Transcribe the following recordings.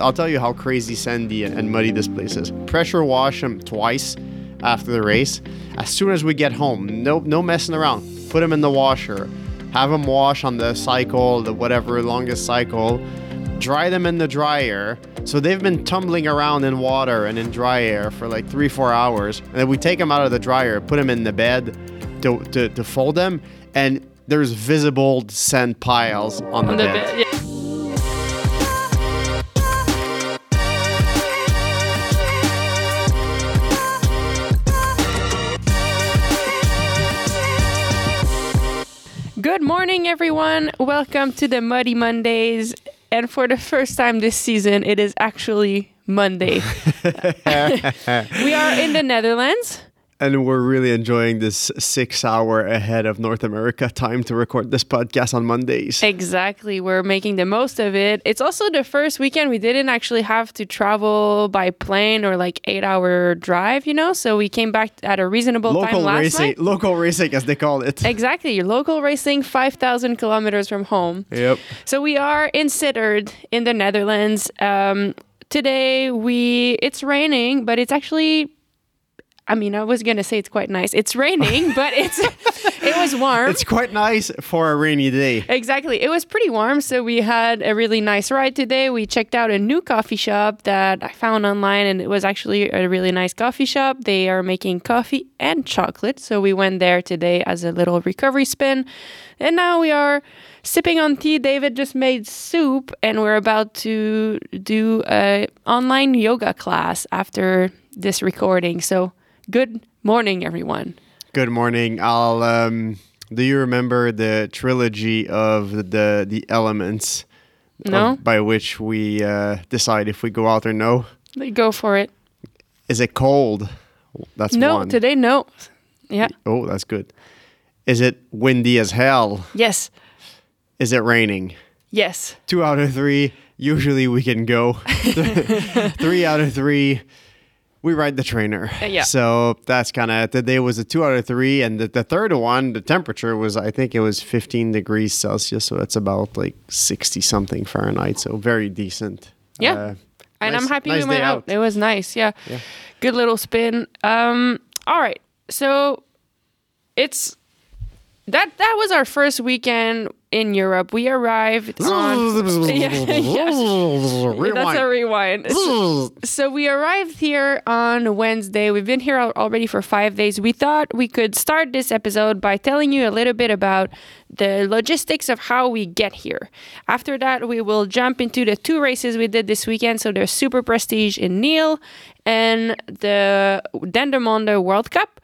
I'll tell you how crazy sandy and muddy this place is. Pressure wash them twice after the race. As soon as we get home, no no messing around. Put them in the washer. Have them wash on the cycle, the whatever longest cycle. Dry them in the dryer. So they've been tumbling around in water and in dry air for like three, four hours. And then we take them out of the dryer, put them in the bed to, to, to fold them, and there's visible sand piles on the, On the bed. bed, yeah. Morning, everyone. Welcome to the Muddy Mondays. And for the first time this season, it is actually Monday. we are in the Netherlands. And we're really enjoying this six hour ahead of North America time to record this podcast on Mondays. Exactly. We're making the most of it. It's also the first weekend we didn't actually have to travel by plane or like eight hour drive, you know? So we came back at a reasonable time Local last racing, night. local racing as they call it. Exactly. Your Local racing, 5,000 kilometers from home. Yep. So we are in Sittard in the Netherlands. Um, today we it's raining, but it's actually I mean, I was gonna say it's quite nice. It's raining, but it's it was warm. It's quite nice for a rainy day. Exactly. It was pretty warm, so we had a really nice ride today. We checked out a new coffee shop that I found online, and it was actually a really nice coffee shop. They are making coffee and chocolate, so we went there today as a little recovery spin. And now we are sipping on tea. David just made soup, and we're about to do a online yoga class after this recording. So, good morning, everyone. Good morning. I'll um do you remember the trilogy of the the elements of- No? by which we uh, decide if we go out or no? Go for it. Is it cold? That's No, one. today, no. Yeah. Oh, that's good. Is it windy as hell? Yes. Is it raining? Yes. Two out of three. Usually we can go. three out of three. We ride the trainer. Uh, yeah. So that's kind of today was a two out of three, and the, the third one, the temperature was I think it was 15 degrees Celsius, so it's about like 60 something Fahrenheit. So very decent. Yeah. Uh, and nice- I'm happy nice we went day out. It was nice. Yeah. Good little spin. Um all right. So it's that that was our first weekend in Europe. We arrived on Yeah, yeah. That's a rewind. So, so we arrived here on Wednesday. We've been here already for five days. We thought we could start this episode by telling you a little bit about the logistics of how we get here. After that, we will jump into the two races we did this weekend. So there's Super Prestige in Niel and the Dendermonde World Cup.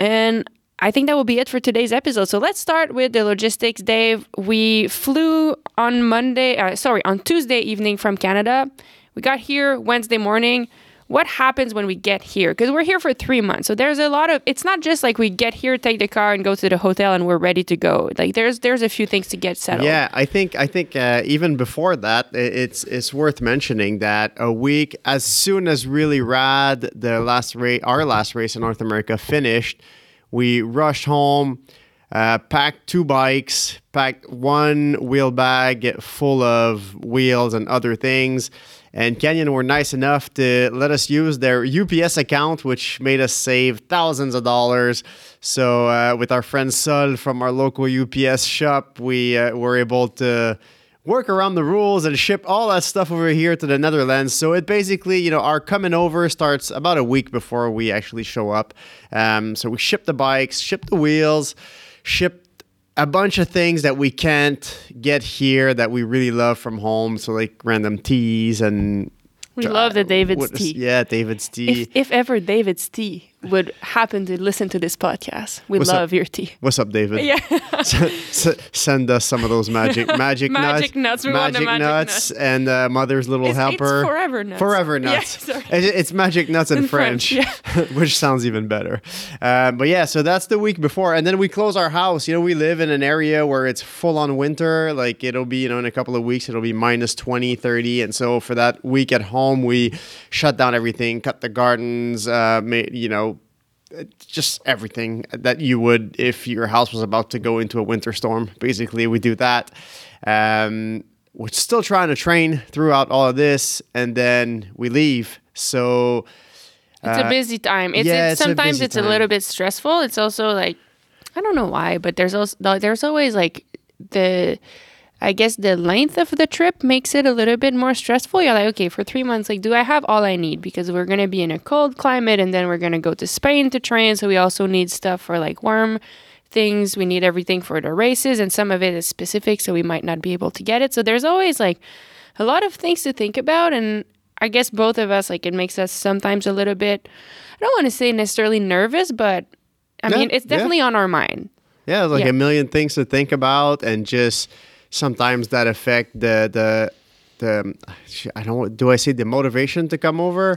And I think that will be it for today's episode. So let's start with the logistics, Dave. We flew on Monday, uh, sorry, on Tuesday evening from Canada. We got here Wednesday morning. What happens when we get here? Because we're here for three months. So there's a lot of. It's not just like we get here, take the car, and go to the hotel, and we're ready to go. Like there's there's a few things to get settled. Yeah, I think I think uh, even before that, it's it's worth mentioning that a week as soon as really rad the last race, our last race in North America finished, we rushed home, uh, packed two bikes, packed one wheel bag full of wheels and other things. And Canyon were nice enough to let us use their UPS account, which made us save thousands of dollars. So, uh, with our friend Sol from our local UPS shop, we uh, were able to work around the rules and ship all that stuff over here to the Netherlands. So it basically, you know, our coming over starts about a week before we actually show up. Um, so we ship the bikes, ship the wheels, ship a bunch of things that we can't get here that we really love from home. So like random teas and we love the David's what is- tea. Yeah, David's tea. If, if ever David's tea would happen to listen to this podcast, we What's up? love your tea. What's up, David? Yeah. Send us some of those magic magic, Magic nuts. We want magic nuts, nuts. and uh, Mother's Little It's- it's Helper. Forever Nuts. Forever Yeah, nuts. sorry. It- it's magic nuts in, In French, French, which sounds even better. Um, but yeah, so that's the week before, and then we close our house. You know, we live in an area where it's full on winter. Like it'll be, you know, in a couple of weeks, it'll be minus 20, 30. and so for that week at home, we shut down everything, cut the gardens, uh, made, you know, just everything that you would if your house was about to go into a winter storm. Basically, we do that. Um, we're still trying to train throughout all of this, and then we leave. So it's a uh, busy time. It's, yeah, it's it's a sometimes busy it's a little bit stressful. It's also like I don't know why, but there's also there's always like the I guess the length of the trip makes it a little bit more stressful. You're like, okay, for three months, like, do I have all I need? Because we're gonna be in a cold climate, and then we're gonna go to Spain to train. So we also need stuff for like warm things. We need everything for the races, and some of it is specific, so we might not be able to get it. So there's always like a lot of things to think about, and I guess both of us like it makes us sometimes a little bit. I don't want to say necessarily nervous, but I Yeah, mean it's yeah. definitely on our mind. Yeah, like Yeah. a million things to think about, and just sometimes that affect the the the. I don't. Do I say the motivation to come over?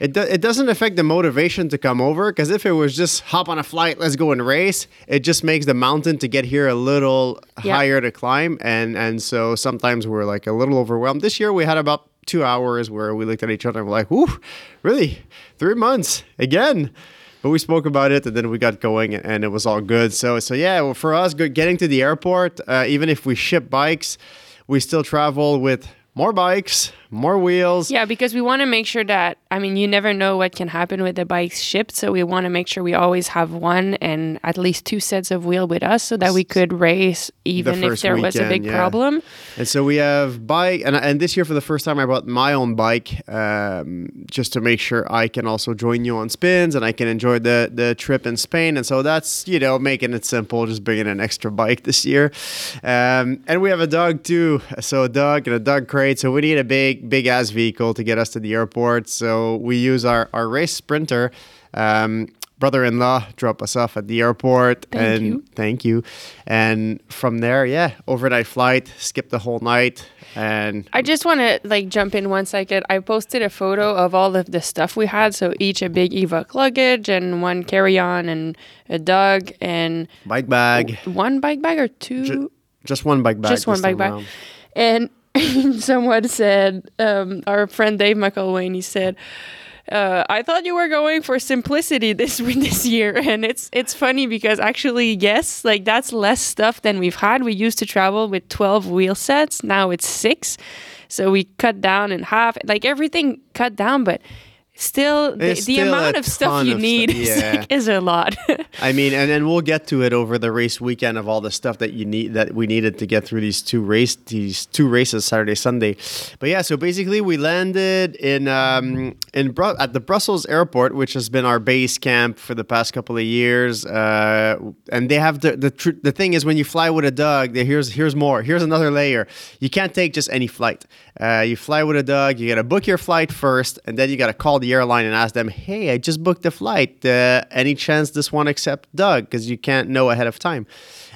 It do, it doesn't affect the motivation to come over because if it was just hop on a flight, let's go and race, it just makes the mountain to get here a little Yeah. higher to climb, and and so sometimes we're like a little overwhelmed. This year we had about two hours where we looked at each other and we're like, "Whoo, really? Three months again?" But we spoke about it and then we got going and it was all good. So so yeah well, for us go- getting to the airport uh, even if we ship bikes we still travel with more bikes more wheels. Yeah, because we want to make sure that I mean you never know what can happen with the bikes shipped, so we want to make sure we always have one and at least two sets of wheel with us so that we could race even if first there was a big yeah. problem. and so we have bike and, and this year for the first time i bought my own bike um, just to make sure i can also join you on spins and i can enjoy the the trip in spain. And so that's you know making it simple just bringing an extra bike this year. Um, and we have a dog too. So a dog and a dog crate. So we need a big big ass vehicle to get us to the airport so we use our our race sprinter um, brother-in-law drop us off at the airport Thank and you. thank you and from there yeah overnight flight skip the whole night and I just want to like jump in one second. I posted a photo of all of the stuff we had, so each a big Evoc luggage and one carry-on and a dog and bike bag one bike bag or two. Ju- just one bike bag just one bike bag. around. And someone said, um, our friend Dave McElwain, he said, uh, I thought you were going for simplicity this this year, and it's it's funny because actually, yes, like that's less stuff than we've had. We used to travel with twelve wheel sets. Now it's six, so we cut down in half. Like everything cut down, but still, the, the still amount of stuff you of need stuff, is, yeah. like, is a lot. I mean, and then we'll get to it over the race weekend of all the stuff that you need that we needed to get through these two race these two races Saturday Sunday. But yeah, so basically we landed in um, in Bru- at the Brussels airport, which has been our base camp for the past couple of years. Uh, and they have the the tr- the thing is when you fly with a dog, there- here's here's more. Here's another layer. You can't take just any flight. Uh, you fly with a dog. You got to book your flight first, and then you got to call the airline and ask them, "Hey, I just booked the flight. Uh, any chance this one accept Doug? Because you can't know ahead of time."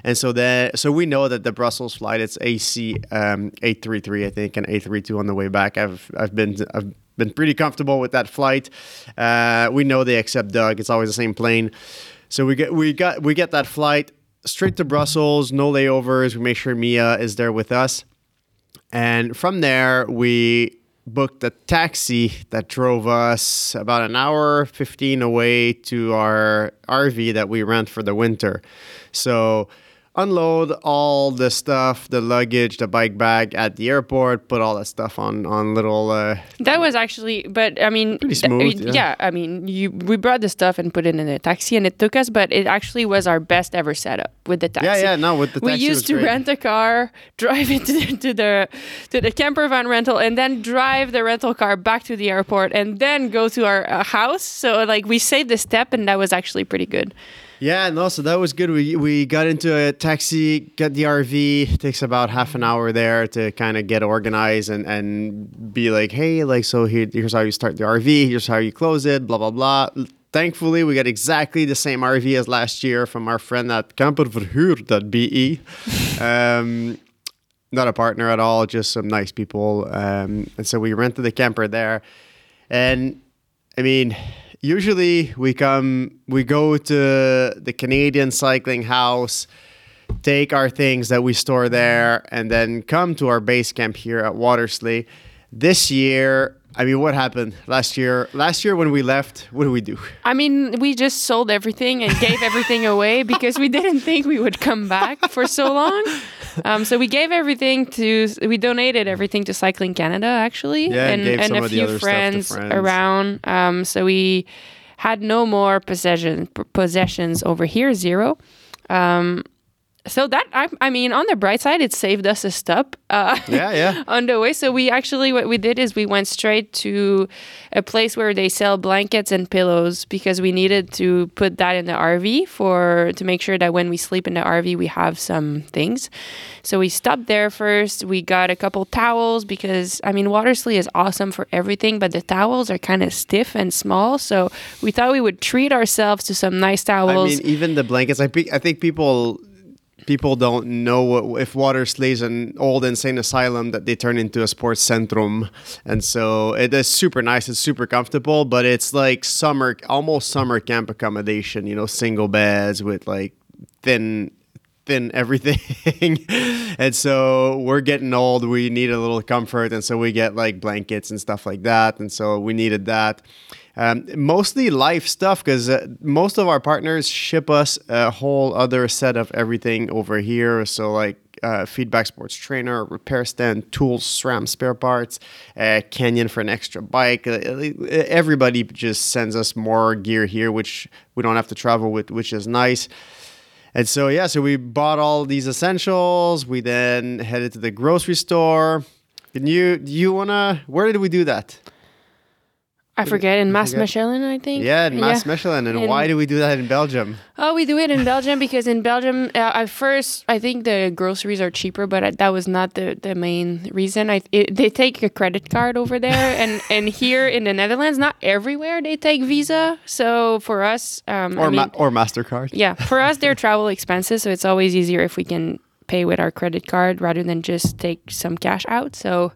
And so the so we know that the Brussels flight it's AC um, eight three three I think and eight three two on the way back. I've I've been I've been pretty comfortable with that flight. Uh, we know they accept Doug. It's always the same plane. So we get we got we get that flight straight to Brussels, no layovers. We make sure Mia is there with us. And from there, we booked a taxi that drove us about an hour 15 away to our RV that we rent for the winter. So, unload all the stuff, the luggage, the bike bag at the airport, put all that stuff on on little uh, That was actually, but I mean, Pretty th- smooth, yeah. yeah. I mean, you we brought the stuff and put it in a taxi, and it took us, but it actually was our best ever setup with the taxi. Yeah, yeah, no, with the we taxi We used to great. rent a car, drive it to the, to the to the camper van rental, and then drive the rental car back to the airport, and then go to our uh, house. So like we saved the step, and that was actually pretty good. Yeah, no, so that was good. We we got into a taxi, got the RV. It takes about half an hour there to kind of get organized and and be like, hey, like so here, here's how you start the RV. Here's how you close it. Blah blah blah. Thankfully, we got exactly the same RV as last year from our friend at camperverhuur.be. um, not a partner at all, just some nice people. Um, and so we rented the camper there. And I mean, usually we come, we go to the Canadian cycling house, take our things that we store there, and then come to our base camp here at Watersley. This year, I mean, what happened last year? Last year when we left, what did we do? I mean, we just sold everything and gave everything away because we didn't think we would come back for so long. Um, so we gave everything to, we donated everything to Cycling Canada actually, Yeah, and and, and a few other stuff to friends, friends. around. Um, so we had no more possession possessions over here, zero. Um, so that I, I mean, on the bright side, it saved us a stop. Uh, Yeah, yeah. on the way. So we actually what we did is we went straight to a place where they sell blankets and pillows because we needed to put that in the RV for to make sure that when we sleep in the RV we have some things. So we stopped there first. We got a couple towels because I mean Watersley is awesome for everything, but the towels are kind of stiff and small. So we thought we would treat ourselves to some nice towels I mean, even the blankets. I think I think people people don't know if Watersley is an old insane asylum that they turn into a sports centrum, and so it is super nice. It's super comfortable, but it's like summer, almost summer camp accommodation. You know, single beds with like thin thin everything and so we're getting old we need a little comfort and so we get like blankets and stuff like that and so we needed that um, mostly life stuff because uh, most of our partners ship us a whole other set of everything over here so like uh, feedback sports trainer repair stand tools SRAM spare parts uh, canyon for an extra bike uh, everybody just sends us more gear here which we don't have to travel with which is nice and so yeah, so we bought all these essentials. We then headed to the grocery store. Can you do you wanna? Where did we do that? I forget in Mass? Michelin, I think. Yeah, in Maasmechelen. And why do we do that in Belgium? Oh, we do it in Belgium because in Belgium, uh, at first, I think the groceries are cheaper, but that was not the, the main reason. I it, they take a credit card over there, and and here in the Netherlands, not everywhere they take Visa. So for us, um, Or I mean, ma- or Mastercard? yeah, for us, they're travel expenses, so it's always easier if we can pay with our credit card rather than just take some cash out. So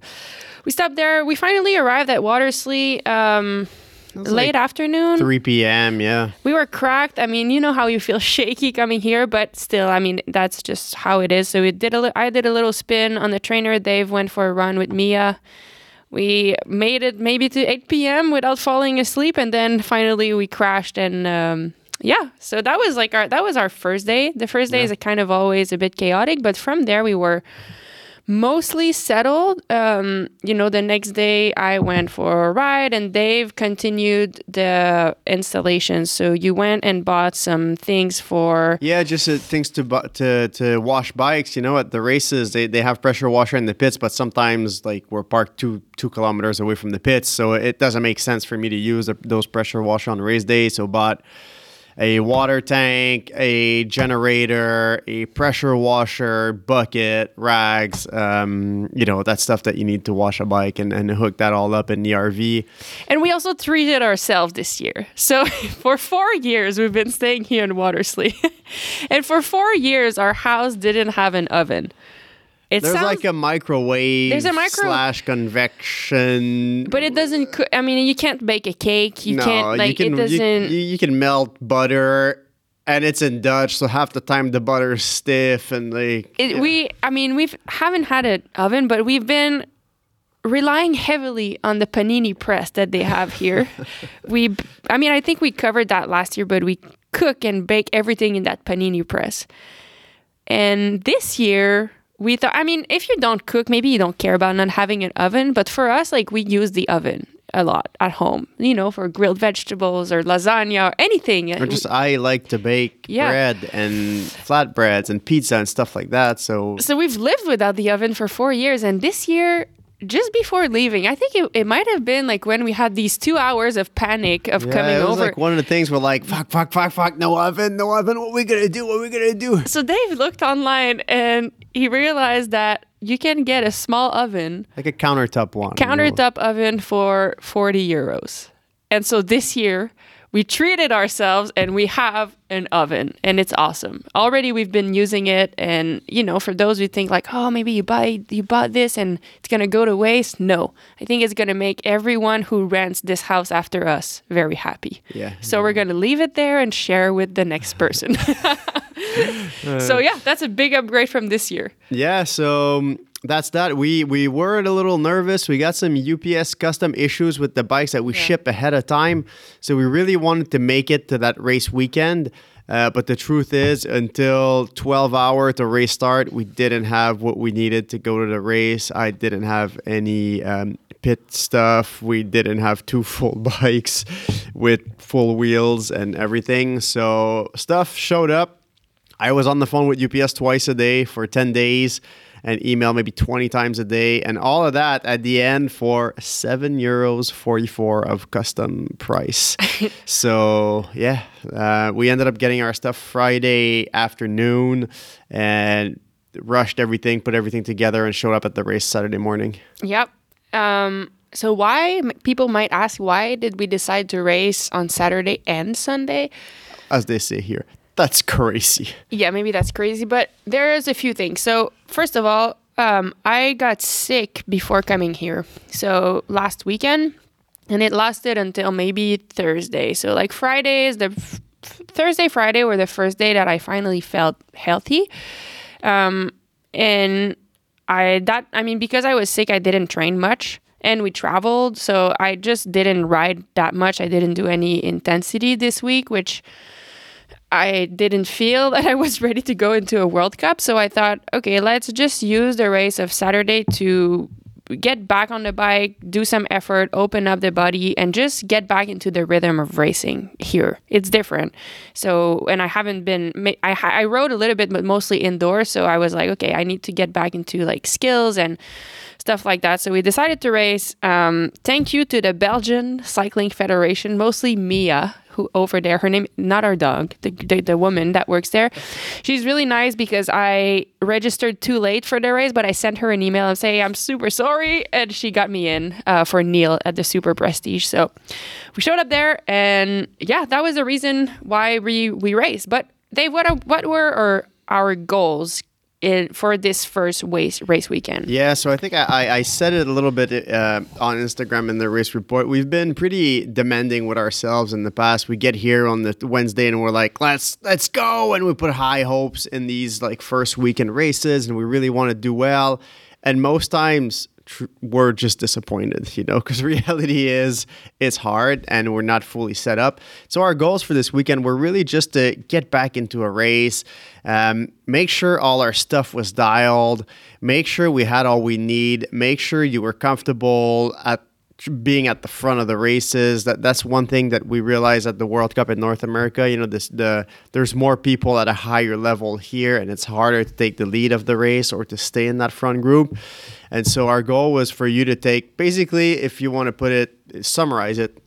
we stopped there. We finally arrived at Watersley. Um, late afternoon 3 p.m. Yeah. we were cracked. I mean, you know how you feel shaky coming here, but still, I mean, that's just how it is. So we did a li- I did a little spin on the trainer. Dave went for a run with Mia. We made it maybe to 8 p.m. without falling asleep, and then finally we crashed. And um, yeah, so that was like our that was our first day. The first day is kind of always a bit chaotic, but from there we were mostly settled. Um, you know, the next day I went for a ride and Dave continued the installation. So you went and bought some things for. Yeah, just uh, things to bu- to to wash bikes. You know, at the races, they, they have pressure washer in the pits, but sometimes like we're parked two two kilometers away from the pits, so it doesn't make sense for me to use those pressure washer on race day. So bought a water tank, a generator, a pressure washer, bucket, rags. Um, you know that stuff that you need to wash a bike, and and hook that all up in the RV. And we also treated ourselves this year. So for four years, we've been staying here in Watersley. and for four years, our house didn't have an oven. It There's sounds like a microwave There's a micro- slash convection. but it doesn't. Cook, I mean, you can't bake a cake. You no, can't like you can, it doesn't. You, you can melt butter, and it's in Dutch, so half the time the butter is stiff and like. it, we i mean we've haven't had an oven but we've been relying heavily on the panini press that they have here we i mean i think we covered that last year but we cook and bake everything in that panini press and this year we thought i mean if you don't cook maybe you don't care about not having an oven but for us like we use the oven a lot at home you know for grilled vegetables or lasagna or anything or just I like to bake Yeah. bread and flatbreads and pizza and stuff like that. So so we've lived without the oven for four years and this year just before leaving i think it, it might have been like when we had these two hours of panic of yeah, coming it was over like one of the things we're like, fuck, fuck, fuck, fuck, no oven, no oven. What we gonna do? What we gonna do? so dave looked online and he realized that you can get a small oven Like a countertop one. you know. countertop oven for 40 euros and so this year we treated ourselves and we have an oven and it's awesome. Already we've been using it and you know for those who think like oh maybe you buy you bought this and it's gonna go to waste no. I think it's gonna make everyone who rents this house after us very happy. Yeah. so we're gonna leave it there and share with the next person. So yeah that's a big upgrade from this year. Yeah, so um, that's that. We we were a little nervous. We got some UPS custom issues with the bikes that we Yeah. ship ahead of time, so we really wanted to make it to that race weekend. Uh, but the truth is, until 12 hour to race start, we didn't have what we needed to go to the race. I didn't have any um, pit stuff. We didn't have two full bikes with full wheels and everything. So stuff showed up. I was on the phone with UPS twice a day for 10 days and email maybe 20 times a day and all of that at the end for 7 euros 44 of custom price. so, yeah, uh, we ended up getting our stuff Friday afternoon and rushed everything, put everything together and showed up at the race Saturday morning. Yep. Um, so why people might ask why did we decide to race on Saturday and Sunday? As they say here, that's crazy. Yeah, maybe that's crazy, but there's a few things. So first of all, um, I got sick before coming here. So last weekend, and it lasted until maybe Thursday. So like Friday is the f- Thursday, Friday were the first day that I finally felt healthy. Um, and I that I mean because I was sick, I didn't train much and we traveled, so I just didn't ride that much. I didn't do any intensity this week, which I didn't feel that I was ready to go into a World Cup. So I thought, okay, let's just use the race of Saturday to get back on the bike, do some effort, open up the body, and just get back into the rhythm of racing here. It's different. So, and I haven't been, I, I rode a little bit, but mostly indoors. So I was like, okay, I need to get back into like skills and stuff like that. So we decided to race. Um, thank you to the Belgian Cycling Federation, mostly Mia, who over there, her name, not our dog, the, the, the woman that works there. She's really nice because I registered too late for the race, but I sent her an email and say, I'm super sorry. And she got me in uh, for Niel at the Super Prestige. So we showed up there and yeah, that was the reason why we, we raced. But Dave, what, what were our, our goals in, for this first race, race weekend? Yeah, so I think I, I, said it a little bit uh, on Instagram in the race report. We've been pretty demanding with ourselves in the past. We get here on the Wednesday and we're like, let's let's go, and we put high hopes in these like first weekend races, and we really want to do well. And most times tr- we're just disappointed, you know, because reality is it's hard and we're not fully set up. So our goals for this weekend were really just to get back into a race, um, make sure all our stuff was dialed, make sure we had all we need, make sure you were comfortable at being at the front of the races that that's one thing that we realize at the World Cup in North America. You know this the there's more people at a higher level here and it's harder to take the lead of the race or to stay in that front group. And so our goal was for you to take basically if you want to put it summarize it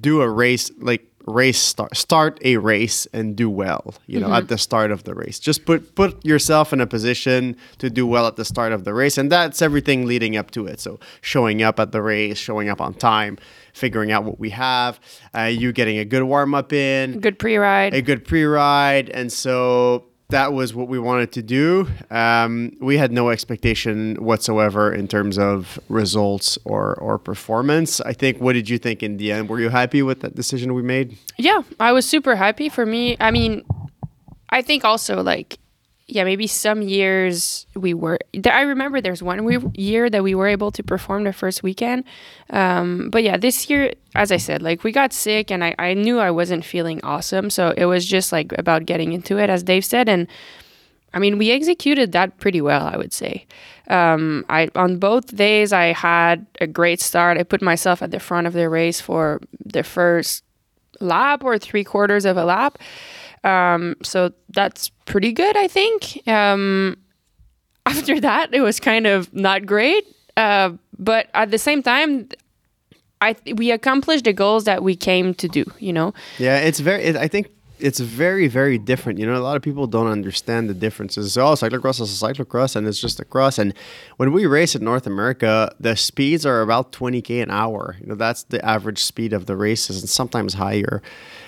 do a race like race start start a race and do well you know at the start of the race. Just put put yourself in a position to do well at the start of the race and that's everything leading up to it. So showing up at the race showing up on time figuring out what we have uh, you getting a good warm up in Good pre-ride. a good pre-ride and so that was what we wanted to do. Um, we had no expectation whatsoever in terms of results or, or performance. I think what did you think in the end? Were you happy with that decision we made? Yeah, I was super happy. For me, I mean, I think also like, yeah, maybe some years we were. I remember there's one we, year that we were able to perform the first weekend. Um, but yeah, this year, as I said, like we got sick and I, I knew I wasn't feeling awesome. So it was just like about getting into it, as Dave said. And I mean, we executed that pretty well, I would say. Um, I on both days I had a great start. I put myself at the front of the race for the first lap or three quarters of a lap. Um, so that's pretty good, I think. Um, after that, it was kind of not great. Uh, but at the same time, I we accomplished the goals that we came to do. You know, Yeah, it's very. It, I think it's very, very different. You know, a lot of people don't understand the differences. So, oh, cyclocross is a cyclocross, and it's just a cross. And when we race in North America, the speeds are about 20k an hour. You know, that's the average speed of the races, and sometimes higher.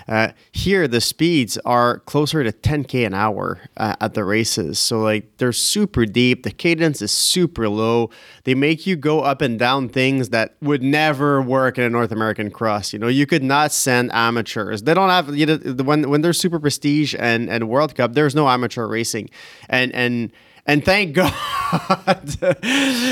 Uh, here, the speeds are closer to 10k an hour uh, at the races. So, like, they're super deep. The cadence is super low. They make you go up and down things that would never work in a North American cross. You know, you could not send amateurs. They don't have you know when when there's super prestige and and World Cup. There's no amateur racing, and and and thank God,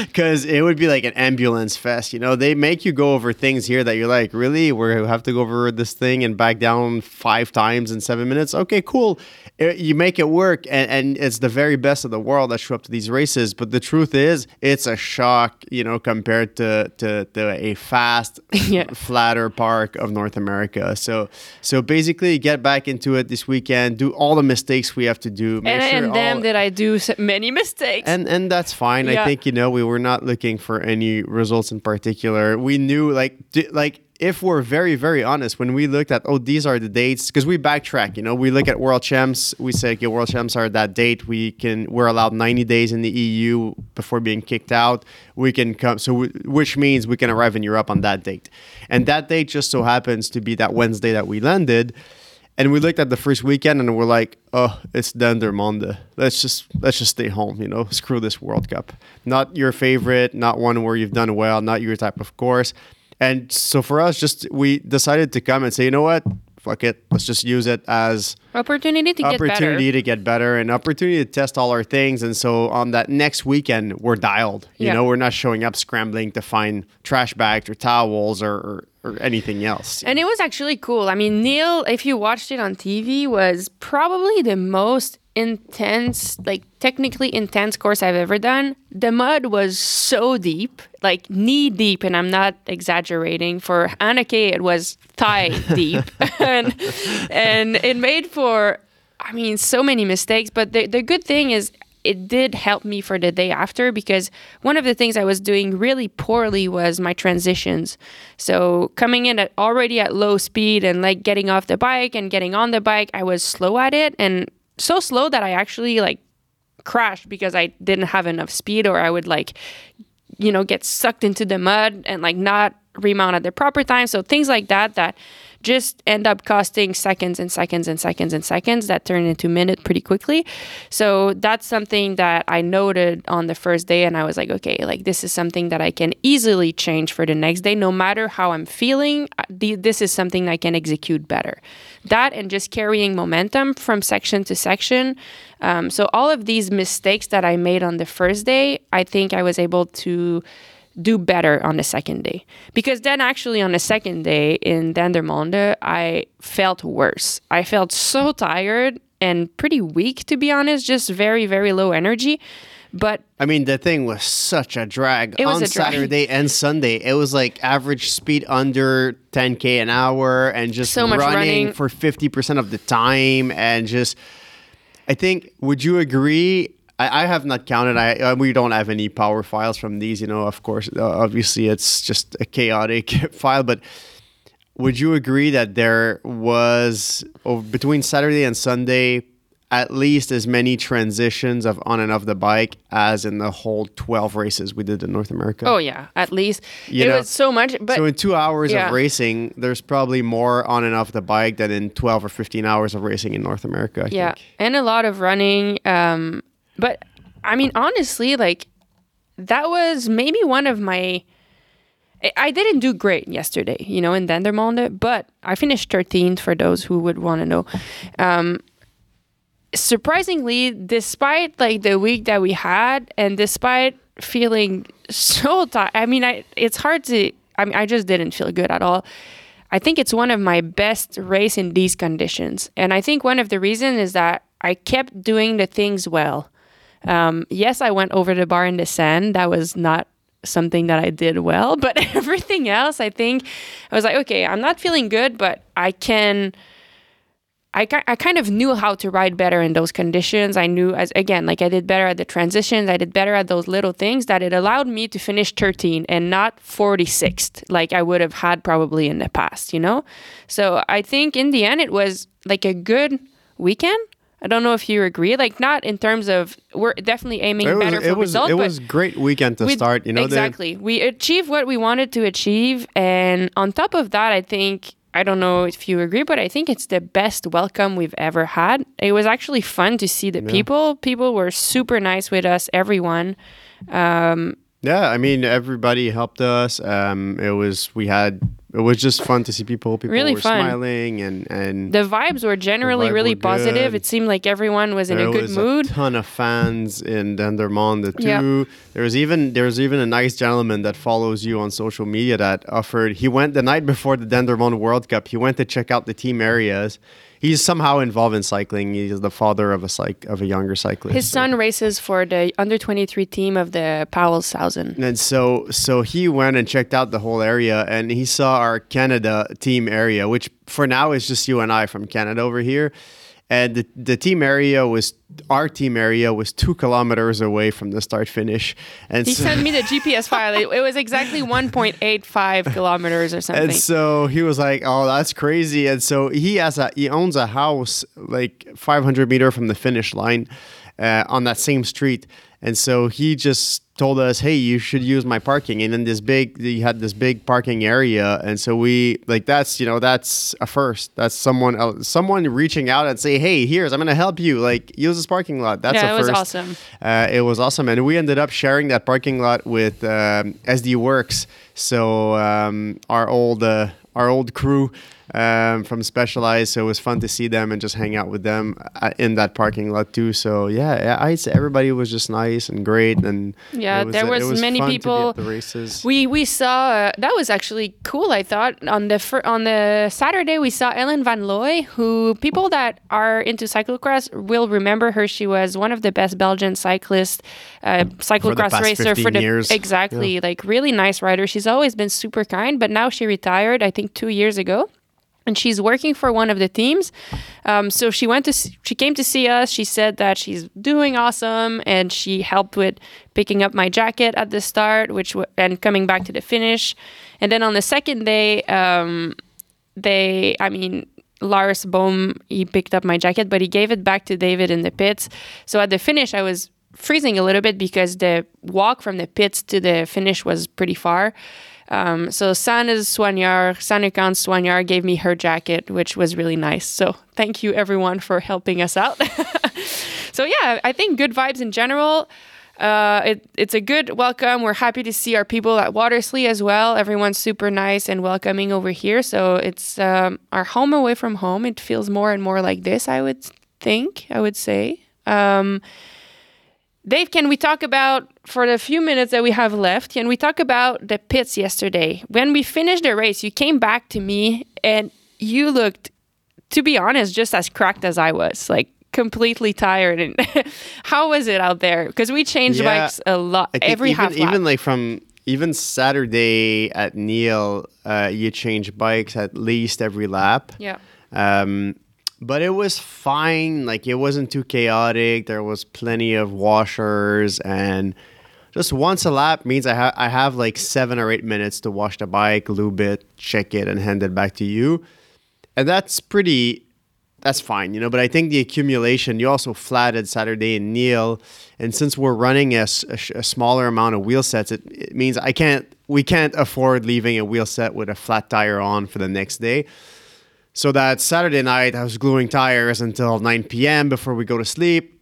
because it would be like an ambulance fest. You know, they make you go over things here that you're like, really, we have to go over this thing and back down five times in seven minutes. Okay, cool. It, you make it work, and, and it's the very best of the world that show up to these races. But the truth is, it's a shock, you know, compared to to, to a fast, Yeah. flatter park of North America. So, so basically, get back into it this weekend. Do all the mistakes we have to do. Make and, sure and damn, did I do many mistakes. and and that's fine. I think you know we were not looking for any results in particular. We knew like di- like if we're very very honest when we looked at oh these are the dates because we backtrack. You know we look at world champs. We say okay world champs are that date. We can we're allowed 90 days in the EU before being kicked out. We can come so we, which means we can arrive in Europe on that date, and that date just so happens to be that Wednesday that we landed. And we looked at the first weekend and we're like, oh, it's Dendermonde. Let's just let's just stay home, you know. Screw this World Cup. Not your favorite, not one where you've done well, not your type of course. And so for us, just we decided to come and say, you know what? Fuck it. Let's just use it as opportunity to get opportunity better. to get better and opportunity to test all our things. And so on that next weekend, we're dialed. You Yeah. know, we're not showing up scrambling to find trash bags or towels or, or, or anything else. And it was actually cool. I mean, Niel, if you watched it on TV, was probably the most intense, like technically intense course I've ever done. The mud was so deep, like knee deep, and I'm not exaggerating. For Anake, it was thigh deep, and and it made for, I mean, so many mistakes. But the the good thing is. It did help me for the day after because one of the things I was doing really poorly was my transitions. So coming in at already at low speed and like getting off the bike and getting on the bike, I was slow at it and so slow that I actually like crashed because I didn't have enough speed or I would like you know get sucked into the mud and like not remount at the proper time. So things like that that just end up costing seconds and seconds and seconds and seconds that turn into minute pretty quickly. So that's something that I noted on the first day and I was like, okay, like this is something that I can easily change for the next day no matter how I'm feeling. uh, This is something I can execute better. That and just carrying momentum from section to section. Um, so all of these mistakes that I made on the first day, I think I was able to do better on the second day. Because then actually on the second day in Dendermonde, I felt worse. I felt so tired and pretty weak to be honest, just very very low energy. But I mean, the thing was such a drag on a drag. Saturday and Sunday. It was like average speed under 10k an hour and just So much running, running. for 50% of the time and just I think would you agree I, I have not counted. I uh, we don't have any power files from these. You know, of course, uh, obviously, it's just a chaotic file. But would you agree that there was oh, between Saturday and Sunday at least as many transitions of on and off the bike as in the whole 12 races we did in North America? oh yeah, at least You it know, was so much. But so in two hours yeah. of racing, there's probably more on and off the bike than in 12 or 15 hours of racing in North America. I yeah, think. and a lot of running. Um, but I mean, honestly, like that was maybe one of my. I- didn't do great yesterday, you know, in Dendermonde, but I finished 13th for those who would want to know. Um, surprisingly, despite like the week that we had, and despite feeling so tired, I mean, I it's hard to. I mean, I just didn't feel good at all. I think it's one of my best race in these conditions, and I think one of the reasons is that I kept doing the things well. Um, yes, I went over the bar in the sand. That was not something that I did well, but everything else, I think I was like, okay, I'm not feeling good, but I can. I, I kind of knew how to ride better in those conditions. I knew, as again, like I did better at the transitions. I did better at those little things that it allowed me to finish 13 and not 46th, like I would have had probably in the past, you know? So I think in the end, it was like a good weekend. I don't know if you agree. Like, not in terms of, we're definitely aiming It was, better for it was, results, it was great weekend to we- start. You know, the- exactly. we achieved what we wanted to achieve, and on top of that, I think I don't know if you agree, but I think it's the best welcome we've ever had. It was actually fun to see the people. People were super nice with us. Everyone. Yeah, I mean everybody helped us. Um, it was we had it was just fun to see people. People Really were fun. smiling and and The vibes were generally vibe really were positive. It seemed like everyone was in there a good was mood. a ton of fans in Dendermonde too. Yeah. There was even there was even a nice gentleman that follows you on social media that offered. He went the night before the Dendermonde World Cup. He went to check out the team areas. He's somehow involved in cycling. He's the father of a cyc of a younger cyclist. His son races for the under 23 team of the Pauwels Sauzen. And so so he went and checked out the whole area and he saw our Canada team area, which for now is just you and I from Canada over here. And the, the team area was our team area was two kilometers away from the start finish. And He so, sent me the GPS file. It, it was exactly 1.85 kilometers or something. and so he was like, "Oh, that's crazy!" And so he has a he owns a house like 500 meter from the finish line uh, on that same street. And so he just told us, "Hey, you should use my parking." And then this big, he had this big parking area, and so we like that's you know that's a first. That's someone else, someone reaching out and say, "Hey, here's I'm gonna help you. Like use this parking lot." That's Yeah, a it was first. awesome. Uh, it was awesome, and we ended up sharing that parking lot with um, SD Worx. So um, our old uh, our old crew um, from Specialized. So it was fun to see them and just hang out with them uh, in that parking lot too. So yeah, yeah, I'd say everybody was just nice and great, and Yeah, was, there it was many fun to be people- the races. We we saw uh, that was actually cool. I thought on the fir- on the Saturday we saw Ellen Van Loy, who people that are into cyclocross will remember her. She was one of the best Belgian cyclists, uh, cyclocross racer for the years. exactly like really nice rider. She's always been super kind, but now she retired. I think two years ago. And she's working for one of the teams, um, so she went to she came to see us. She said that she's doing awesome, and she helped with picking up my jacket at the start, which w- and coming back to the finish. And then on the second day, um, they, I mean, Lars Bohm, he picked up my jacket, but he gave it back to David in the pits. So at the finish, I was freezing a little bit because the walk from the pits to the finish was pretty far. Um, so Sanne's soigneur, Sanukan Soignard gave me her jacket, which was really nice. So thank you everyone for helping us out. so yeah, I think good vibes in general. Uh, it, it's a good welcome. We're happy to see our people at Watersley as well. Everyone's super nice and welcoming over here. So it's um, our home away from home. It feels more and more like this, I would think, I would say. Um, Dave, can we talk about, for the few minutes that we have left, can we talk about the pits yesterday? When we finished the race, you came back to me and you looked, to be honest, just as cracked as I was, like completely tired. And how was it out there? Because we changed Yeah, bikes a lot, every even, half lap. even like from even Saturday at Niel, uh, you change bikes at least every lap. yeah. Um, but it was fine. Like it wasn't too chaotic. There was plenty of washers, and just once a lap means I have I have like seven or eight minutes to wash the bike, lube it, check it, and hand it back to you. And that's pretty. That's fine, you know. But I think the accumulation. You also flatted Saturday and Niel, and since we're running a, a a smaller amount of wheel sets, it, it means I can't. We can't afford leaving a wheel set with a flat tire on for the next day. So that Saturday night, I was gluing tires until 9 p.m. before we go to sleep.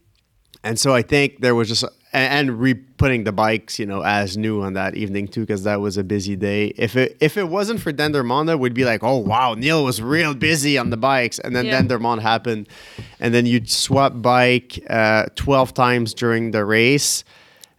And so I think there was just, and, re putting the bikes, you know, as new on that evening too, because that was a busy day. If it if it wasn't for Dendermonde, we'd be like, oh wow, Niel was real busy on the bikes, and then Yeah. Dendermonde happened, and then you'd swap bike uh, 12 times during the race,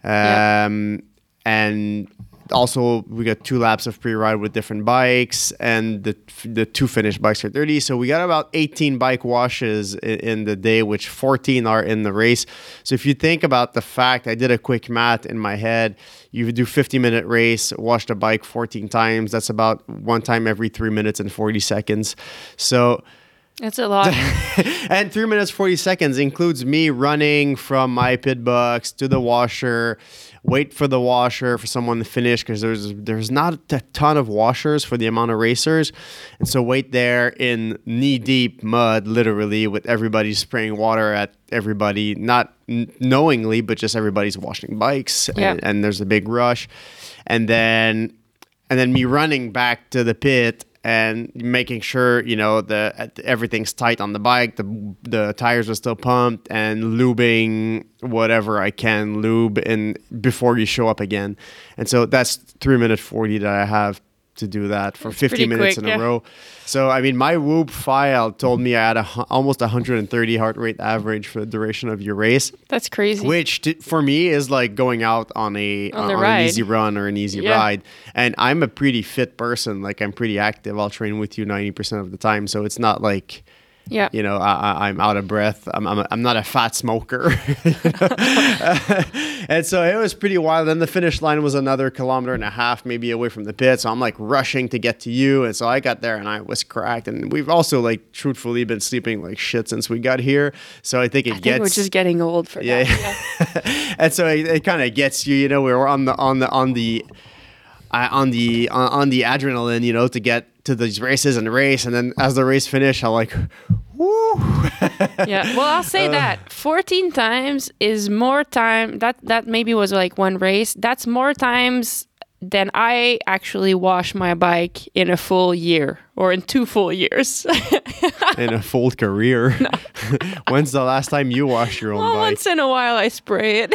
Yeah. um, and also we got two laps of pre-ride with different bikes and the the two finished bikes are 30 so we got about 18 bike washes in, in the day which 14 are in the race. So if you think about the fact i did a quick math in my head. You do 50 minute race wash the bike 14 times that's about one time every three minutes and 40 seconds. So That's a lot. and three minutes 40 seconds includes me running from my pit box to the washer wait for the washer for someone to finish because there's there's not a ton of washers for the amount of racers and so wait there in knee deep mud literally with everybody spraying water at everybody not n- knowingly but just everybody's washing bikes Yeah. and, and there's a big rush and then and then me running back to the pit and making sure you know the everything's tight on the bike the the tires are still pumped and lubing whatever I can lube in before you show up again. And so that's 3 minute 40 that I have to do that for It's 50 minutes quick, in yeah. a row. So I mean, my Whoop file told me I had a, almost 130 heart rate average for the duration of your race, That's crazy. which for me is like going out on a On uh, the an easy run or an easy Yeah. ride. And I'm a pretty fit person. Like I'm pretty active. I'll train with you 90% of the time. So it's not like yeah. you know I, I- I'm out of breath. I'm I'm, I'm not a fat smoker. and so it was pretty wild. Then the finish line was another kilometer and a half, maybe away from the pit. So I'm like rushing to get to you. And so I got there and I was cracked. And we've also like truthfully been sleeping like shit since we got here. So I think it I think gets we're just getting old for yeah, that. and so it, it kind of gets you. You know, we were on the on the on the uh, on the on, on the adrenaline. You know, to get to these races and race, and then as the race finished, I'm like, woo. yeah. Well, I'll Uh. say that 14 times is more time. That that maybe was like one race. That's more times than I actually wash my bike in a full year or in two full years. in a full career. When's the last time you washed your own well, bike? once in a while I spray it.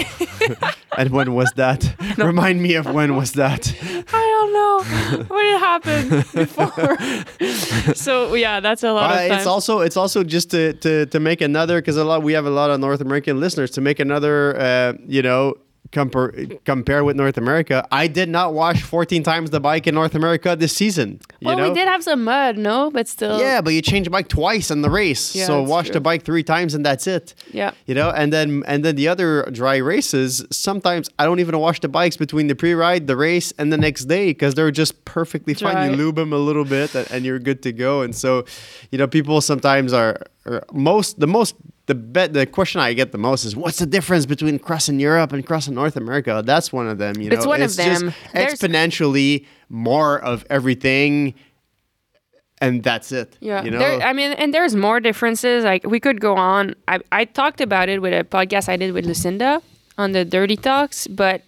And when was that? Remind me of when was that? I don't know when it happened before. so yeah, that's a lot Uh, of time. it's also it's also just to to, to make another because a lot we have a lot of North American listeners to make another uh, you know compare compare with North America. I did not wash 14 times the bike in North America this season. You well, know? we did have some mud, no, but still. Yeah, but you change the bike twice in the race. Yeah, so wash true. the bike three times and that's it. Yeah. You know, and then and then the other dry races, sometimes I don't even wash the bikes between the pre-ride, the race, and the next day because they're just perfectly fine. You lube them a little bit and, and you're good to go. And so, you know, people sometimes are, are most the most the bet the question I get the most is what's the difference between crossing Europe and crossing North America? That's one of them. You know, It's one of just them. There's- exponentially more of everything. And that's it. Yeah, you know, there, I mean, and there's more differences. Like we could go on. I I talked about it with a podcast I did with Lucinda on the Dirty Talks, but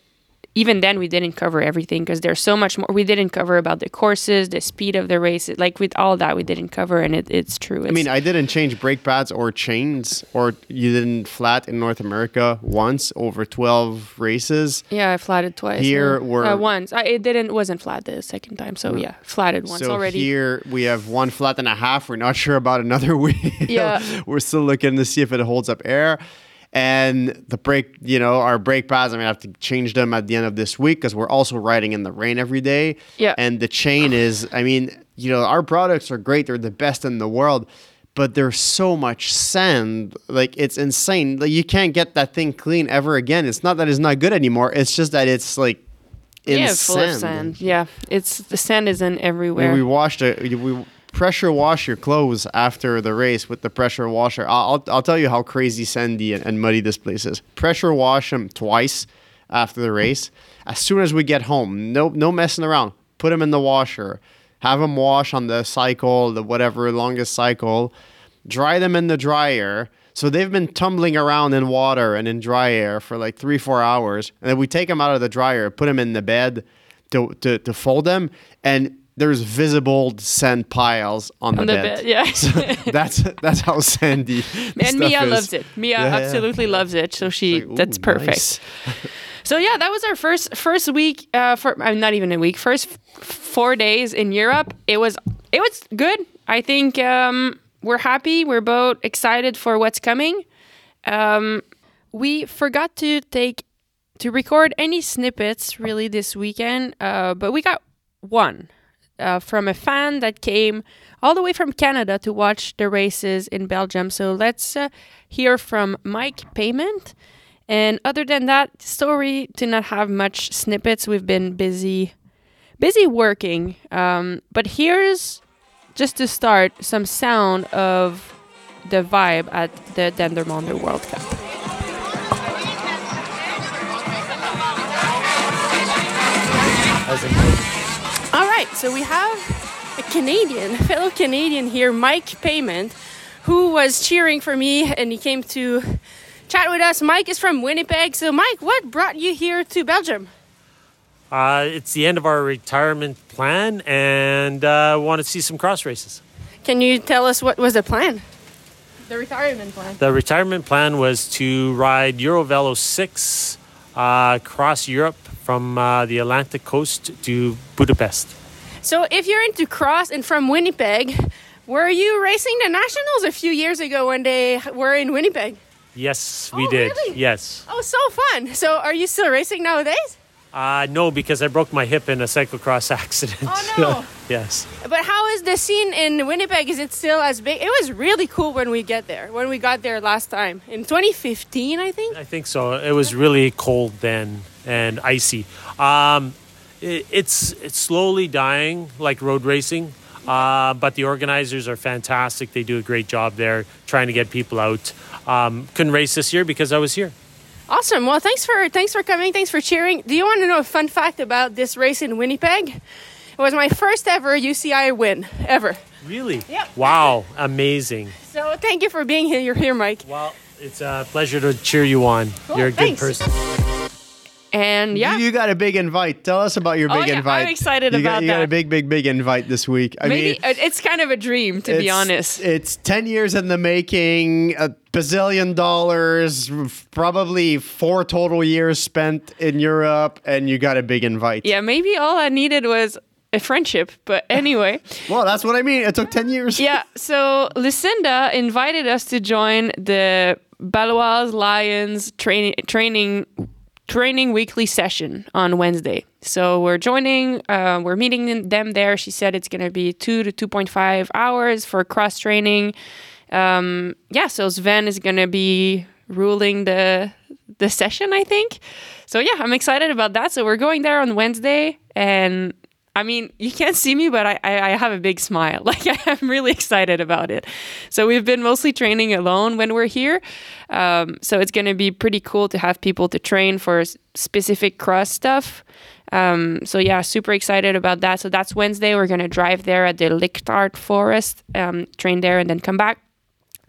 even then we didn't cover everything because there's so much more. We didn't cover about the courses, the speed of the race. Like with all that, we didn't cover, and it, it's true. I mean, I didn't change brake pads or chains, or you didn't flat in North America once over 12 races. yeah, I flatted twice. Here yeah. we're- uh, once. I, it didn't wasn't flat the second time. So yeah, flatted once so already. here we have one flat and a half. We're not sure about another wheel. Yeah. We're still looking to see if it holds up air. And the brake, you know, our brake pads, I'm going to have to change them at the end of this week because we're also riding in the rain every day. Yeah. And the chain is, I mean, you know, our products are great. They're the best in the world. But there's so much sand, like it's insane. Like you can't get that thing clean ever again. It's not that it's not good anymore. It's just that it's like in yeah, full of sand. Yeah, it's the sand is in I everywhere. mean, we washed it. We pressure wash your clothes after the race with the pressure washer. I'll, I'll, tell you how crazy sandy and, and muddy this place is. Pressure wash them twice after the race. As soon as we get home, no no messing around. Put them in the washer. Have them wash on the cycle, the whatever longest cycle. Dry them in the dryer. So they've been tumbling around in water and in dry air for like three, four hours. And then we take them out of the dryer, put them in the bed to, to, to fold them. And there's visible sand piles on the, on the bed. bed, yeah. So that's that's how sandy. the and Mia is. loves it. Mia Yeah, yeah. absolutely loves it. So she Like, that's perfect. nice. So yeah, that was our first first week. Uh, for uh, not even a week. First four days in Europe. It was it was good. I think um, we're happy. We're both excited for what's coming. Um, we forgot to take to record any snippets really this weekend, uh, but we got one uh, from a fan that came all the way from Canada to watch the races in Belgium. So let's uh, hear from Mike Payment. And other than that, story did not have much snippets. We've been busy, busy working. Um, but here's just to start some sound of the vibe at the Dendermonde World Cup. Right, so we have a Canadian, a fellow Canadian here, Mike Payment, who was cheering for me and he came to chat with us. Mike is from Winnipeg. So, Mike, what brought you here to Belgium? Uh, it's the end of our retirement plan, and uh, want to see some cross races. Can you tell us what was the plan? The retirement plan. The retirement plan was to ride Eurovelo 6 uh, across Europe from uh, the Atlantic coast to Budapest. So if you're into cross and from Winnipeg, were you racing the nationals a few years ago when they were in Winnipeg? Yes, we Oh, did. really? Yes. Oh, so fun! So are you still racing nowadays? Uh, no, because I broke my hip in a cyclocross accident. Oh, no. yes. But how is the scene in Winnipeg? Is it still as big? It was really cool when we get there. When we got there last time in 2015, I think. I think so. It was really cold then and icy. Um, it, it's it's slowly dying like road racing, uh, but the organizers are fantastic. They do a great job there trying to get people out. Um, couldn't race this year because I was here. Awesome. Well, thanks for thanks for coming. Thanks for cheering. Do you want to know a fun fact about this race in Winnipeg? It was my first ever UCI win ever. Really? Yep. Wow, amazing. So thank you for being here. You're here, Mike. Well, it's a pleasure to cheer you on. Cool, You're a good thanks. person. And yeah, You, you got a big invite. Tell us about your Oh, big invite. I'm invite. excited you got, about You got a big, big, big invite this week. I maybe mean, it's kind of a dream to be honest. It's 10 years in the making, a bazillion dollars, probably four total years spent in Europe, and you got a big invite. yeah, maybe all I needed was a friendship. But anyway, Well, that's what I mean. It took 10 years. yeah. So Lucinda invited us to join the Baloise Lions training training training weekly session on Wednesday. So we're joining, uh, we're meeting them there. She said it's going to be two to 2.5 hours for cross training. Um, yeah, so Sven is going to be ruling the the session, I think. So yeah, I'm excited about that. So we're going there on Wednesday, and I mean, you can't see me, but I, I, I have a big smile. Like I'm really excited about it. So we've been mostly training alone when we're here. Um, so it's going to be pretty cool to have people to train for specific cross stuff. Um, so yeah, super excited about that. So that's Wednesday. We're going to drive there at the Lichtaart Forest, um, train there, and then come back.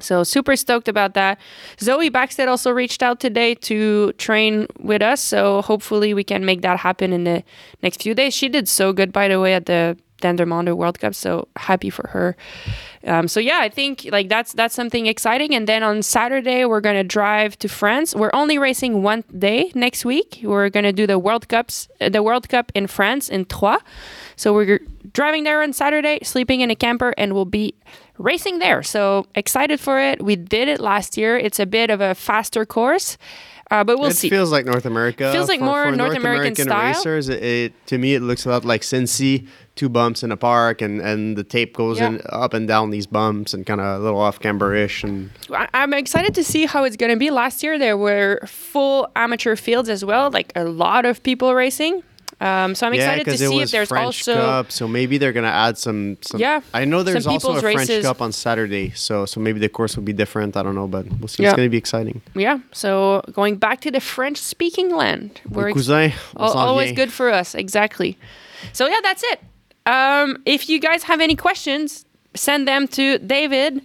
So super stoked about that. Zoe Bäckstedt also reached out today to train with us. So hopefully we can make that happen in the next few days. She did so good, by the way, at the Dendermonde World Cup. So happy for her. Um, so yeah, I think like that's that's something exciting. And then on Saturday we're gonna drive to France. We're only racing one day next week. We're gonna do the World Cups, the World Cup in France in Troyes. So we're driving there on Saturday, sleeping in a camper, and we'll be racing there. So excited for it. We did it last year. It's a bit of a faster course, uh, but we'll it see. It feels like North America. Feels like for, more for North American style. racers. It, it- to me, it looks a lot like Cincy. Two bumps in a park, and, and the tape goes Yeah. in up and down these bumps, and kind of a little off camber-ish. And I- I'm excited to see how it's going to be. Last year there were full amateur fields as well, like a lot of people racing. Um, so I'm yeah, excited to see was if there's French also Cup, so maybe they're gonna add some. some Yeah, I know there's also a people's French. Cup on Saturday, so so maybe the course will be different. I don't know, but we'll see. Yeah. It's gonna be exciting. yeah. So going back to the French-speaking land, we're ex- cousin, always good for us exactly so yeah that's it um, if you guys have any questions send them to david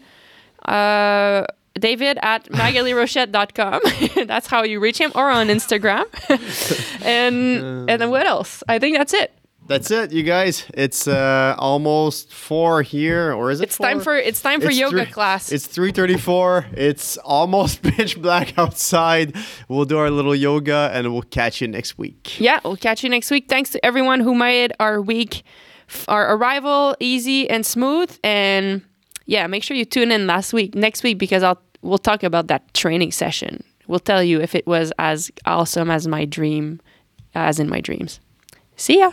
uh, david at maghalierochette.com that's how you reach him or on instagram and and then what else i think that's it That's it, you guys. It's uh, almost four here, or is it? it's time for it's time for It's yoga three- class It's 3:34. It's almost pitch black outside. We'll do our little yoga, and we'll catch you next week. yeah we'll catch you next week thanks to everyone who made our week f- our arrival easy and smooth and yeah make sure you tune in last week next week because i'll we'll talk about that training session. We'll tell you if it was as awesome as my dream as in my dreams. See ya